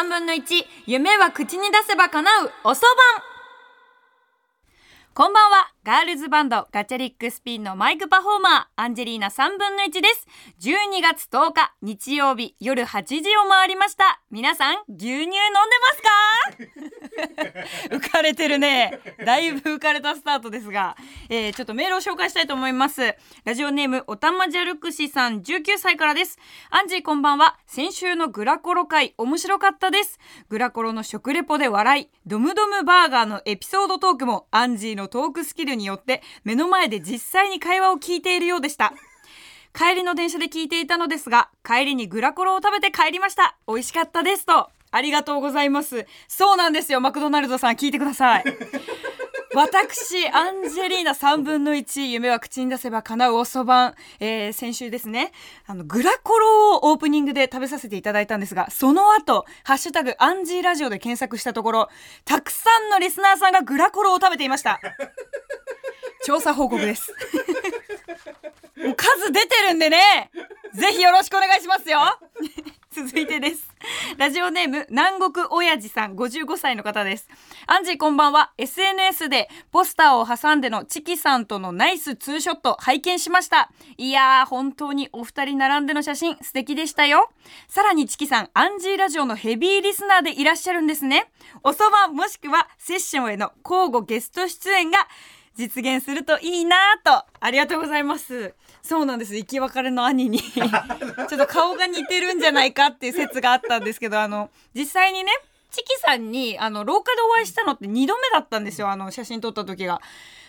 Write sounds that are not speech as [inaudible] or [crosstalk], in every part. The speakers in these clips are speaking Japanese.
3分の1夢は口に出せば叶う。おそばん。こんばんは。ガールズバンドガチャリックスピンのマイクパフォーマーアンジェリーナ3分の1です。12月10日日曜日夜8時を回りました。皆さん牛乳飲んでますか？[laughs] 浮かれてるね。だいぶ浮かれたスタートですが、えー、ちょっとメールを紹介したいと思います。ラジオネームおたまじゃるくしさん19歳からです。アンジーこんばんは。先週のグラコロ会面白かったです。グラコロの食レポで笑いドムドムバーガーのエピソードトークもアンジーのトークスキルによって目の前で実際に会話を聞いているようでした。帰りの電車で聞いていたのですが帰りにグラコロを食べて帰りました。美味しかったですと。ありがとうございます。そうなんですよ。マクドナルドさん聞いてください。[laughs] 私アンジェリーナ3分の1夢は口に出せば叶うおそばん、えー、先週ですね。あのグラコロをオープニングで食べさせていただいたんですがその後ハッシュタグアンジーラジオで検索したところたくさんのリスナーさんがグラコロを食べていました調査報告です。もう数出てるんでね。ぜひよろしくお願いしますよ。[laughs] 続いてです。ラジオネーム南国親父さん55歳の方です。アンジーこんばんは。SNS でポスターを挟んでのチキさんとのナイスツーショット拝見しました。いやー本当にお二人並んでの写真素敵でしたよ。さらにチキさんアンジーラジオのヘビーリスナーでいらっしゃるんですね。おそばもしくはセッションへの交互ゲスト出演が実現するといいなと。ありがとうございます。そうなんです。生き別れの兄に。[laughs] ちょっと顔が似てるんじゃないかっていう説があったんですけどあの実際にねチキさんにあの廊下でお会いしたのって2度目だったんですよ。あの写真撮った時が。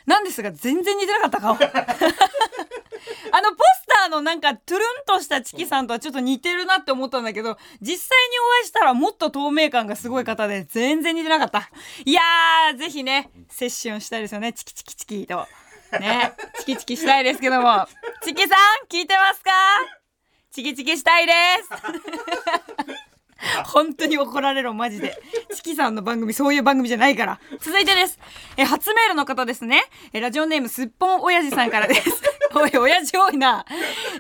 なんですが全然似てなかった顔 [laughs] [laughs] あのポスターのなんかトゥルンとしたチキさんとはちょっと似てるなって思ったんだけど実際にお会いしたらもっと透明感がすごい方で全然似てなかった。いやーぜひねセッションしたいですよね。チキチキチキと。ね。チキチキしたいですけども。チキさん聞いてますか？チキチキしたいです。[laughs] 本当に怒られろマジで。チキさんの番組そういう番組じゃないから。続いてです。え初メールの方ですね。えラジオネームすっぽん親父さんからです。[laughs] おい親父多いな。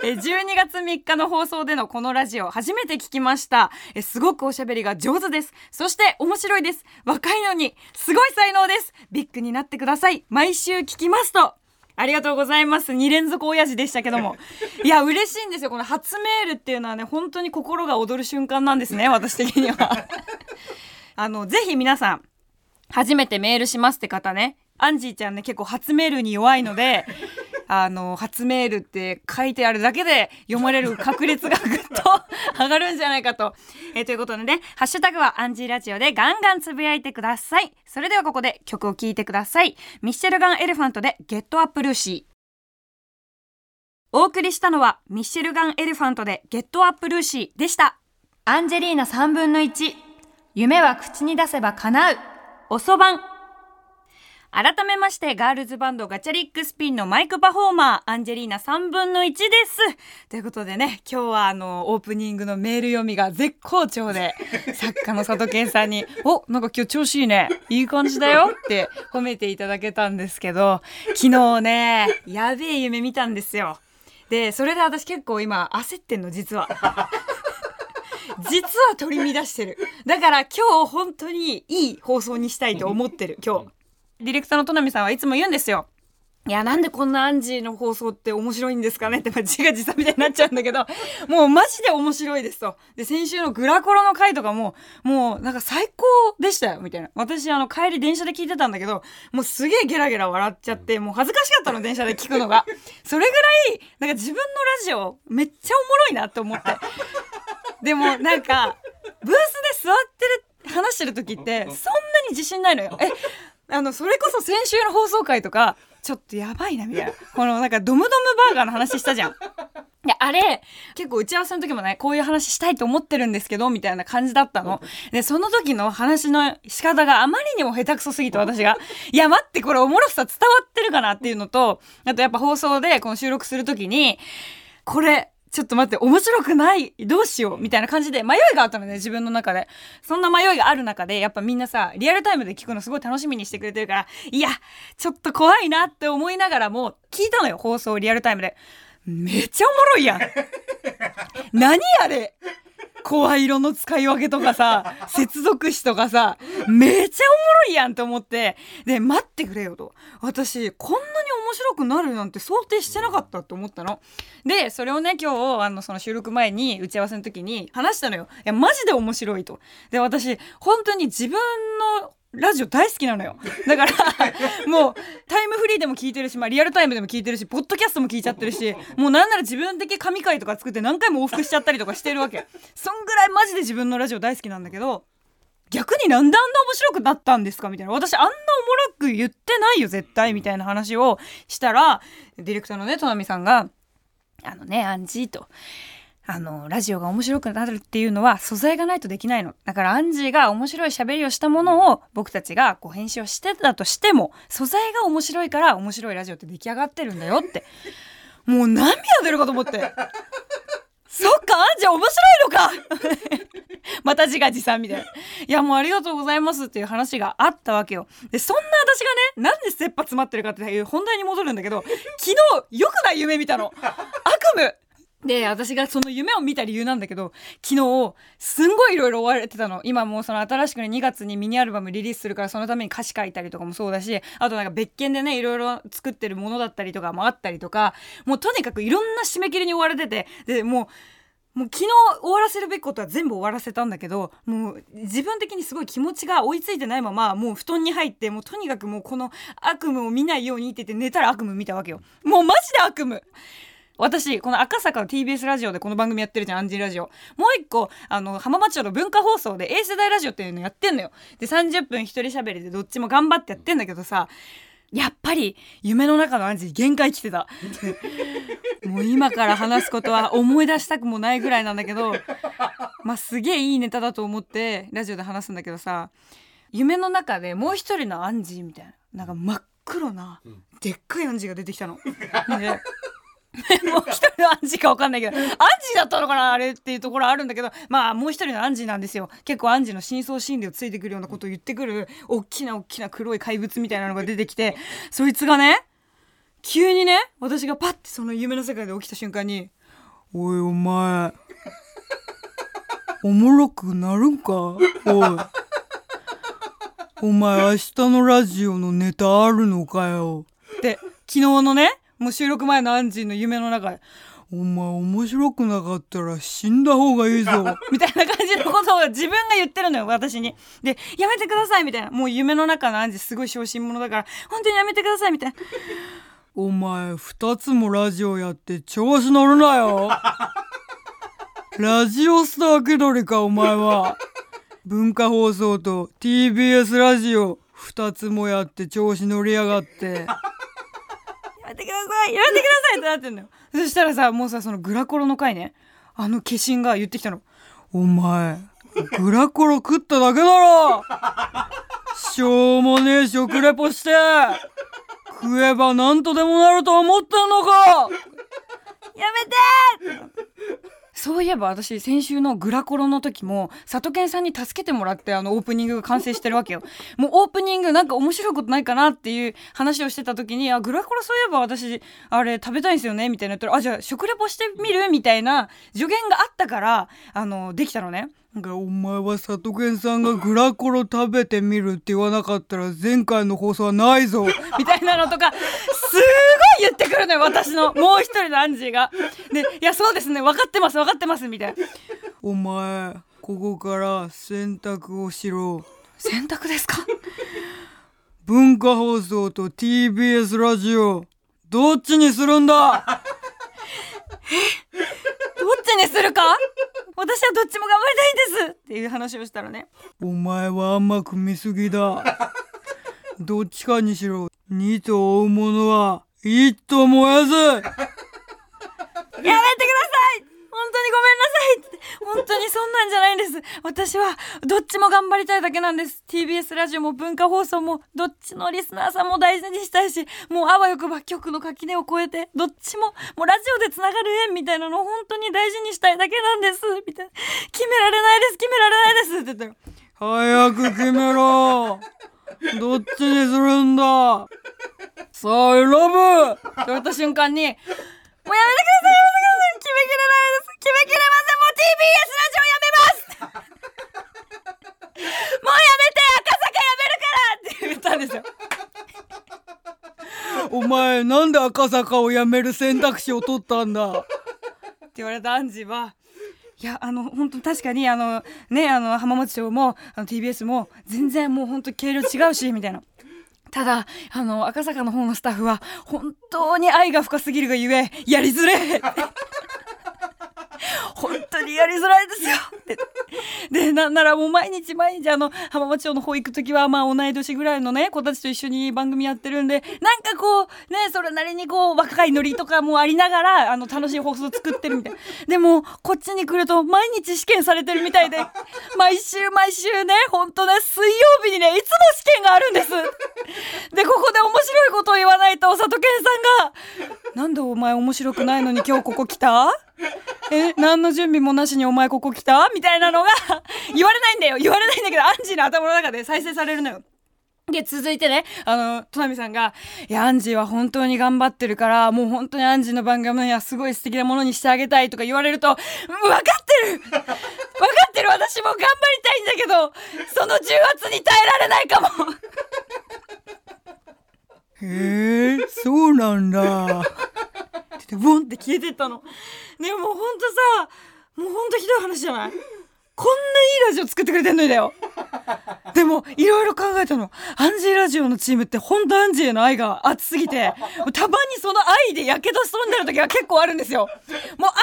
え12月3日の放送でのこのラジオ初めて聞きました。えすごくおしゃべりが上手です。そして面白いです。若いのにすごい才能です。ビッグになってください。毎週聞きますと。ありがとうございます。2連続親父でしたけども。[laughs] いや嬉しいんですよ。この初メールっていうのはね本当に心が躍る瞬間なんですね。私的には。[laughs] あのぜひ皆さん初めてメールしますって方ね。アンジーちゃんね結構初メールに弱いのであの初メールって書いてあるだけで読まれる確率がぐっと上がるんじゃないかと。えー、ということでね、ハッシュタグはアンジーラジオでガンガンつぶやいてください。それではここで曲を聴いてください。 Michelle Gun Elephant で Get Up Lucy。お送りしたのは Michelle Gun Elephant で Get Up Lucy でした。アンジェリーナ3分の1。夢は口に出せば叶う。おそばん。改めましてガールズバンドガチャリックスピンのマイクパフォーマーアンジェリーナ3分の1です。ということでね今日はあのオープニングのメール読みが絶好調で [laughs] 作家の佐藤健さんに「おなんか今日調子いいね。いい感じだよ」って褒めていただけたんですけど昨日ねやべえ夢見たんですよ。でそれで私結構今焦ってんの実は。[laughs] 実は取り乱してる。だから今日本当にいい放送にしたいと思ってる今日ディレクターの戸波さんはいつも言うんですよ。いや、なんでこんなアンジーの放送って面白いんですかね？って、まあ、自画自賛みたいになっちゃうんだけど、もうマジで面白いですと。で、先週のグラコロの回とかも、もうなんか最高でしたよ、みたいな。私、あの、帰り電車で聞いてたんだけど、もうすげえゲラゲラ笑っちゃって、もう恥ずかしかったの、電車で聞くのが。それぐらい、なんか自分のラジオ、めっちゃおもろいなって思って。でも、なんか、ブースで座ってる、話してる時って、そんなに自信ないのよ。え、あのそれこそ先週の放送回とかちょっとやばいなみたいなこのなんかドムドムバーガーの話したじゃん。[laughs] で、あれ、結構打ち合わせの時もね、こういう話したいと思ってるんですけど、みたいな感じだったの。で、その時の話の仕方があまりにも下手くそすぎて私が、[laughs] いや、待って、これおもろさ伝わってるかなっていうのと、あとやっぱ放送でこの収録する時に、これ、ちょっと待って、面白くないどうしようみたいな感じで迷いがあったのね、自分の中で。そんな迷いがある中で、やっぱみんなさ、リアルタイムで聞くのすごい楽しみにしてくれてるから、いや、ちょっと怖いなって思いながらも、聞いたのよ、放送リアルタイムで。めっちゃおもろいやん。[laughs] 何あれこ声色の使い分けとかさ接続詞とかさめっちゃおもろいやんと思ってで待ってくれよと私こんなに面白くなるなんて想定してなかったって思ったの。でそれをね今日あのその収録前に打ち合わせの時に話したのよ。いやマジで面白いと。で私本当に自分のラジオ大好きなのよ。だから [laughs] もうタイムフリーでも聞いてるし、まあ、リアルタイムでも聞いてるしポッドキャストも聞いちゃってるしもうなんなら自分的神回とか作って何回も往復しちゃったりとかしてるわけ。そんぐらいマジで自分のラジオ大好きなんだけど逆になんであんな面白くなったんですか？みたいな。私あんなおもろく言ってないよ絶対みたいな話をしたらディレクターのね戸波さんが「あのねアンジー」と。あのラジオが面白くなるっていうのは素材がないとできないの。だからアンジーが面白い喋りをしたものを僕たちがこう編集をしてたとしても素材が面白いから面白いラジオって出来上がってるんだよって。もう涙出るかと思って。そっか？アンジー面白いのか？[laughs] また自画自賛みたいな。いやもうありがとうございますっていう話があったわけよ。でそんな私がねなんで切羽詰まってるかっていう本題に戻るんだけど昨日よくない夢見たの。悪夢。で私がその夢を見た理由なんだけど昨日すんごいいろいろ追われてたの。今もうその新しくね2月にミニアルバムリリースするからそのために歌詞書いたりとかもそうだしあとなんか別件でねいろいろ作ってるものだったりとかもあったりとかもうとにかくいろんな締め切りに追われててでもうもう昨日終わらせるべきことは全部終わらせたんだけどもう自分的にすごい気持ちが追いついてないままもう布団に入ってもうとにかくもうこの悪夢を見ないようにって言って寝たら悪夢見たわけよ。もうマジで悪夢。私この赤坂の TBS ラジオでこの番組やってるじゃんアンジーラジオ。もう一個あの浜松町の文化放送で A 世代ラジオっていうのやってんのよ。で30分一人喋りでどっちも頑張ってやってんだけどさやっぱり夢の中のアンジー限界来てた。[laughs] もう今から話すことは思い出したくもないぐらいなんだけどまあすげえいいネタだと思ってラジオで話すんだけどさ夢の中でもう一人のアンジーみたいななんか真っ黒なでっかいアンジーが出てきたの。[laughs] [laughs] もう一人のアンジーか分かんないけどアンジーだったのかなあれっていうところあるんだけどまあもう一人のアンジーなんですよ。結構アンジーの深層心理をついてくるようなことを言ってくる大きな大きな黒い怪物みたいなのが出てきてそいつがね急にね私がパッてその夢の世界で起きた瞬間に「おいお前おもろくなるんか？おい。お前明日のラジオのネタあるのかよ」って昨日のねもう収録前のアンジーの夢の中で「お前面白くなかったら死んだ方がいいぞ」[laughs] みたいな感じのことを自分が言ってるのよ私に。で「やめてください」みたいな。もう夢の中のアンジーすごい小心者だから「本当にやめてください」みたいな。お前2つもラジオやって調子乗るなよ。ラジオスター気取りかお前は。文化放送と TBS ラジオ2つもやって調子乗りやがってめてください。やめてくださいってなってんのよ。[laughs] そしたらさもうさそのグラコロの回ね。あの化身が言ってきたの。お前グラコロ食っただけだろ。しょうもねえ食レポして食えば何とでもなると思ってんのか。やめてそういえば私先週のグラコロの時も里健さんに助けてもらってあのオープニングが完成してるわけよ。[laughs] もうオープニングなんか面白いことないかなっていう話をしてた時にあグラコロそういえば私あれ食べたいんですよねみたいな言ったらあじゃあ食レポしてみる？みたいな助言があったからあのできたのねなんかお前は里健さんがグラコロ食べてみるって言わなかったら前回の放送はないぞ。[laughs] みたいなのとかすごい言ってくるのよ私の。[laughs] もう一人のアンジーが。で「いやそうですね。分かってます分かってます」みたいな。お前ここから選択をしろ。選択ですか？文化放送と TBS ラジオ。どっちにするんだ？[laughs] え？どっちにするか？私はどっちも頑張りたいんですっていう話をしたらね。お前は甘く見すぎだ。[laughs] どっちかにしろ二と追うものは一と燃やずやめてください！本当にごめんなさいって。本当にそんなんじゃないんです。私はどっちも頑張りたいだけなんです。TBS ラジオも文化放送もどっちのリスナーさんも大事にしたいしもうあわよくば曲の垣根を越えてどっちももうラジオでつながる縁みたいなのを本当に大事にしたいだけなんです。みたいな。決められないです。決められないですって言ったら早く決めろ。どっちにするんだ。さあ選ぶって言われた瞬間にもうやめてください決めきれないです。決めきれません。もう TBS ラジオやめます。もうやめて。赤坂やめるから。って言ったんですよ。お前なんで赤坂をやめる選択肢を取ったんだ？って言われたアンジーはいやあの本当確かにあのねあの浜松町もあの TBS も全然もう本当経路違うしみたいな。ただあの赤坂の方のスタッフは本当に愛が深すぎるがゆえやりづれ本当にやりづらいですよ。ってでなんならもう毎日毎日あの浜松町の方行く時はまあ同い年ぐらいのね子たちと一緒に番組やってるんでなんかこうねそれなりにこう若いノリとかもありながらあの楽しい放送作ってるみたい。でもこっちに来ると毎日試験されてるみたいで毎週毎週ね本当ね水曜日にねいつも試験があるんです。でここで面白いことを言わないと佐藤健さんが「なんでお前面白くないのに今日ここ来た?」[laughs] え何の準備もなしにお前ここ来た？みたいなのが [laughs] 言われないんだよ言われないんだけどアンジーの頭の中で再生されるのよ。で、続いてね、あの、トナミさんが、いや、アンジーは本当に頑張ってるから、もう本当にアンジーの番組はすごい素敵なものにしてあげたいとか言われると、分かってる分かってる私も頑張りたいんだけど、その重圧に耐えられないかもへえ、そうなんだ。[laughs] ってボンって消えてったの。ねもうほんとさもうほんとひどい話じゃない？こんないいラジオ作ってくれてんのにだよ。でも、いろいろ考えたの。アンジーラジオのチームってほんとアンジーへの愛が熱すぎて、たまにその愛でやけどしそうになる時が結構あるんですよ。もう愛半端ね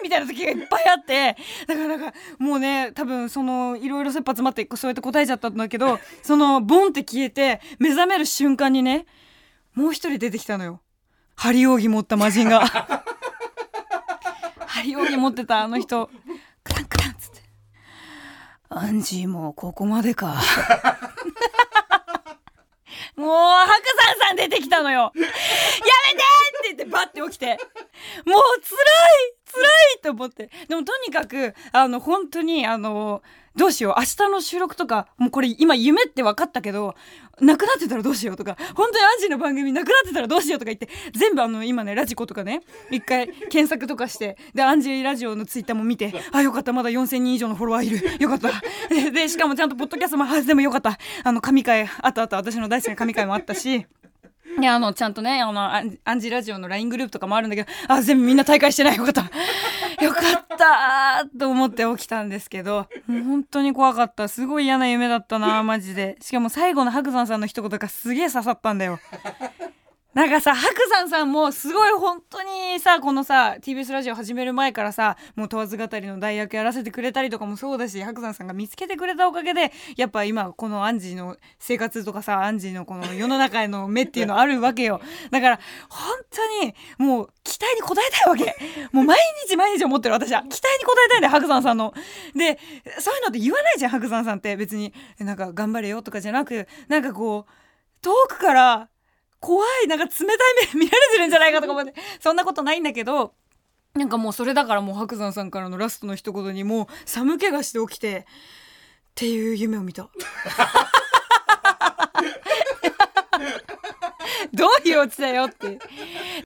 えみたいな時がいっぱいあって、だからなんか、もうね、多分その、いろいろ切羽詰まってそうやって答えちゃったんだけど、その、ボンって消えて、目覚める瞬間にね、もう一人出てきたのよ。針扇持った魔人が針扇持ってたあの人。クタンクタンっつって「アンジーもここまでか」もう白山さん出てきたのよ。やめてって言ってバッて起きて。もう辛い辛いと思って。でもとにかくあの本当にあのどうしよう明日の収録とかもうこれ今夢って分かったけどなくなってたらどうしようとか本当にアンジーの番組なくなってたらどうしようとか言って全部あの今ねラジコとかね一回検索とかしてでアンジーラジオのツイッターも見てあよかったまだ4000人以上のフォロワーいる。よかった。[laughs] でしかもちゃんとポッドキャストもあでもよかった。あの神回あったあった。私の大好きな神回もあったし。いやあのちゃんとねあのアンジラジオの LINE グループとかもあるんだけどあ全部みんな大会してない。よかった [laughs] よかったと思って起きたんですけど本当に怖かった。すごい嫌な夢だったなマジで。しかも最後の白山さんの一言がすげえ刺さったんだよ。なんかさ白山さんもすごい本当にさこのさ TBS ラジオ始める前からさもう問わず語りの代役やらせてくれたりとかもそうだし白山さんが見つけてくれたおかげでやっぱ今このアンジーの生活とかさアンジーのこの世の中への目っていうのあるわけよ。だから本当にもう期待に応えたいわけ。もう毎日毎日思ってる私は。期待に応えたいんだよ白山さんの。でそういうのって言わないじゃん白山さんって。別になんか頑張れよとかじゃなくなんかこう遠くから怖い。なんか冷たい目見られてるんじゃないかとか思って。そんなことないんだけどなんかもうそれだからもう白山さんからのラストの一言にもう寒気がして起きてっていう夢を見た。[laughs] どういうオチだよって。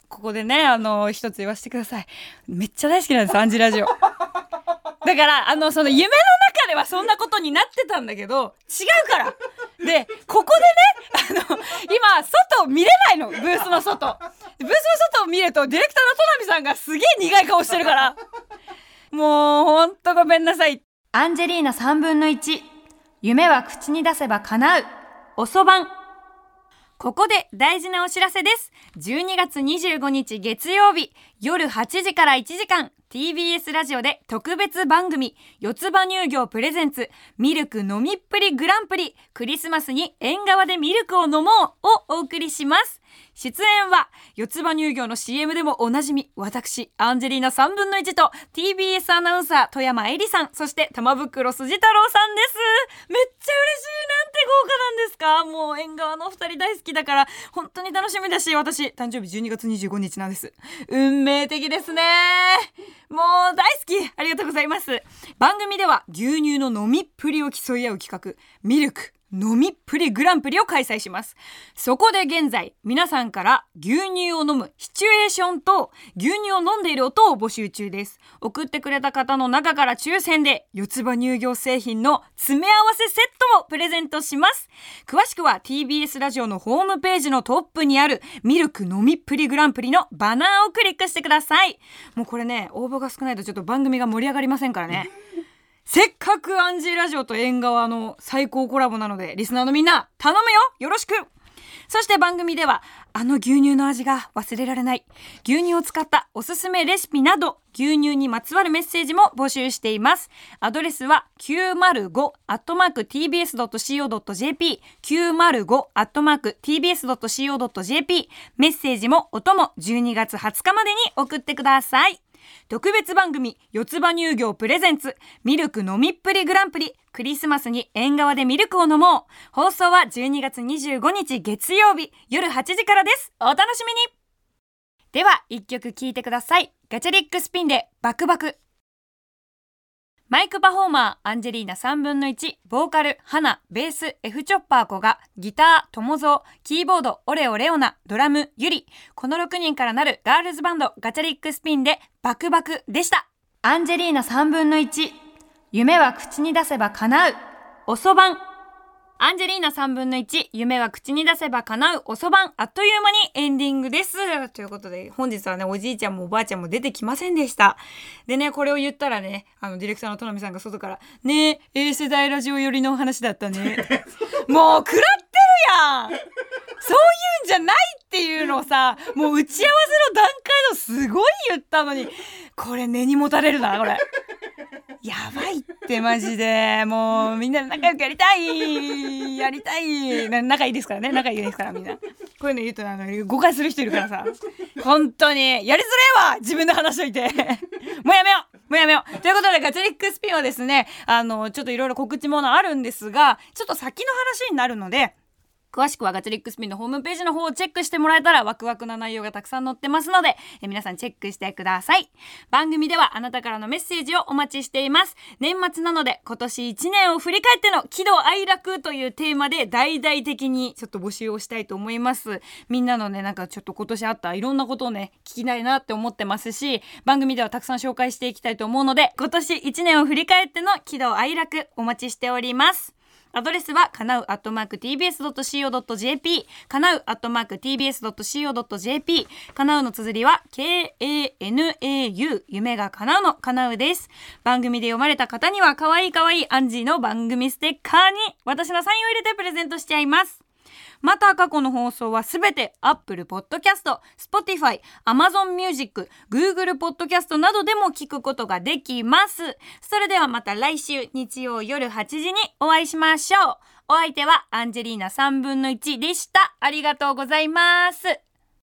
ここでねあの一つ言わせてください。めっちゃ大好きなんですアンジラジオ。だからあのその夢の中ではそんなことになってたんだけど違うからでここでねあの今外見れないの。ブースの外。ブースの外を見るとディレクターの戸波さんがすげえ苦い顔してるから。もうほんとごめんなさい。アンジェリーナ3分の1夢は口に出せば叶う。おそばん。ここで大事なお知らせです。12月25日月曜日夜8時から1時間 TBS ラジオで特別番組四つ葉乳業プレゼンツミルク飲みっぷりグランプリクリスマスに縁側でミルクを飲もうをお送りします。出演は四つ葉乳業の CM でもおなじみ私アンジェリーナ3分の1と TBS アナウンサー富山えりさんそして玉袋筋太郎さんです。めっちゃ嬉しいなんて豪華なんですか？もう縁側のお二人大好きだから本当に楽しみだし私誕生日12月25日なんです。運命的ですね。もう大好き。ありがとうございます。番組では牛乳の飲みっぷりを競い合う企画ミルク。飲みっぷりグランプリを開催します。そこで現在皆さんから牛乳を飲むシチュエーションと牛乳を飲んでいる音を募集中です。送ってくれた方の中から抽選で四つ葉乳業製品の詰め合わせセットもプレゼントします。詳しくは TBS ラジオのホームページのトップにあるミルク飲みっぷりグランプリのバナーをクリックしてください。もうこれね応募が少ないとちょっと番組が盛り上がりませんからね。せっかくアンジーラジオと縁側の最高コラボなのでリスナーのみんな頼むよ！よろしく！そして番組ではあの牛乳の味が忘れられない牛乳を使ったおすすめレシピなど牛乳にまつわるメッセージも募集しています。アドレスは 905-tbs.co.jp 905-tbs.co.jp メッセージも音も12月20日までに送ってください。特別番組四つ葉乳業プレゼンツミルク飲みっぷりグランプリクリスマスに縁側でミルクを飲もう。放送は12月25日月曜日夜8時からです。お楽しみに。では一曲聴いてください。ガチャリックスピンでバクバク。マイクパフォーマーアンジェリーナ3分の1ボーカルハナベース F チョッパー子がギター友蔵キーボードオレオレオナドラムユリ。この6人からなるガールズバンドガチャリックスピンでバクバクでした。アンジェリーナ3分の1夢は口に出せば叶う。おそばんアンジェリーナ3分の1夢は口に出せば叶うおそばんあっという間にエンディングです。ということで本日はねおじいちゃんもおばあちゃんも出てきませんでした。でねこれを言ったらねあのディレクターの戸波さんが外から「ねえ A 世代ラジオ寄りのお話だったね」[laughs] もう食らってるやん！そういうんじゃないっていうのをさもう打ち合わせの段階のすごい言ったのにこれ根に持たれるなこれ。やばいってマジで。[laughs] もうみんなで仲良くやりたい。やりたい。な仲いいですからね。仲いいですからみんな。こういうの言うとあの誤解する人いるからさ。本当に。やりづれわ。自分で話しといて。[laughs] もうやめよう。もうやめよう。ということでガチャリックスピンはですねあのちょっといろいろ告知ものあるんですがちょっと先の話になるので詳しくはガチャリックスピンのホームページの方をチェックしてもらえたらワクワクな内容がたくさん載ってますのでえ皆さんチェックしてください。番組ではあなたからのメッセージをお待ちしています。年末なので今年1年を振り返っての喜怒哀楽というテーマで大々的にちょっと募集をしたいと思います。みんなのねなんかちょっと今年あったいろんなことをね聞きたいなって思ってますし番組ではたくさん紹介していきたいと思うので今年1年を振り返っての喜怒哀楽お待ちしております。アドレスはかなうアットマーク tbs.co.jp かなうアットマーク tbs.co.jp かなうの綴りは k-a-n-a-u 夢がかなうのかなうです。番組で読まれた方には可愛い可愛いアンジーの番組ステッカーに私のサインを入れてプレゼントしちゃいます。また過去の放送はすべて Apple Podcast、Spotify、Amazon Music、Google Podcast などでも聞くことができます。それではまた来週日曜夜8時にお会いしましょう。お相手はアンジェリーナ3分の1でした。ありがとうございます。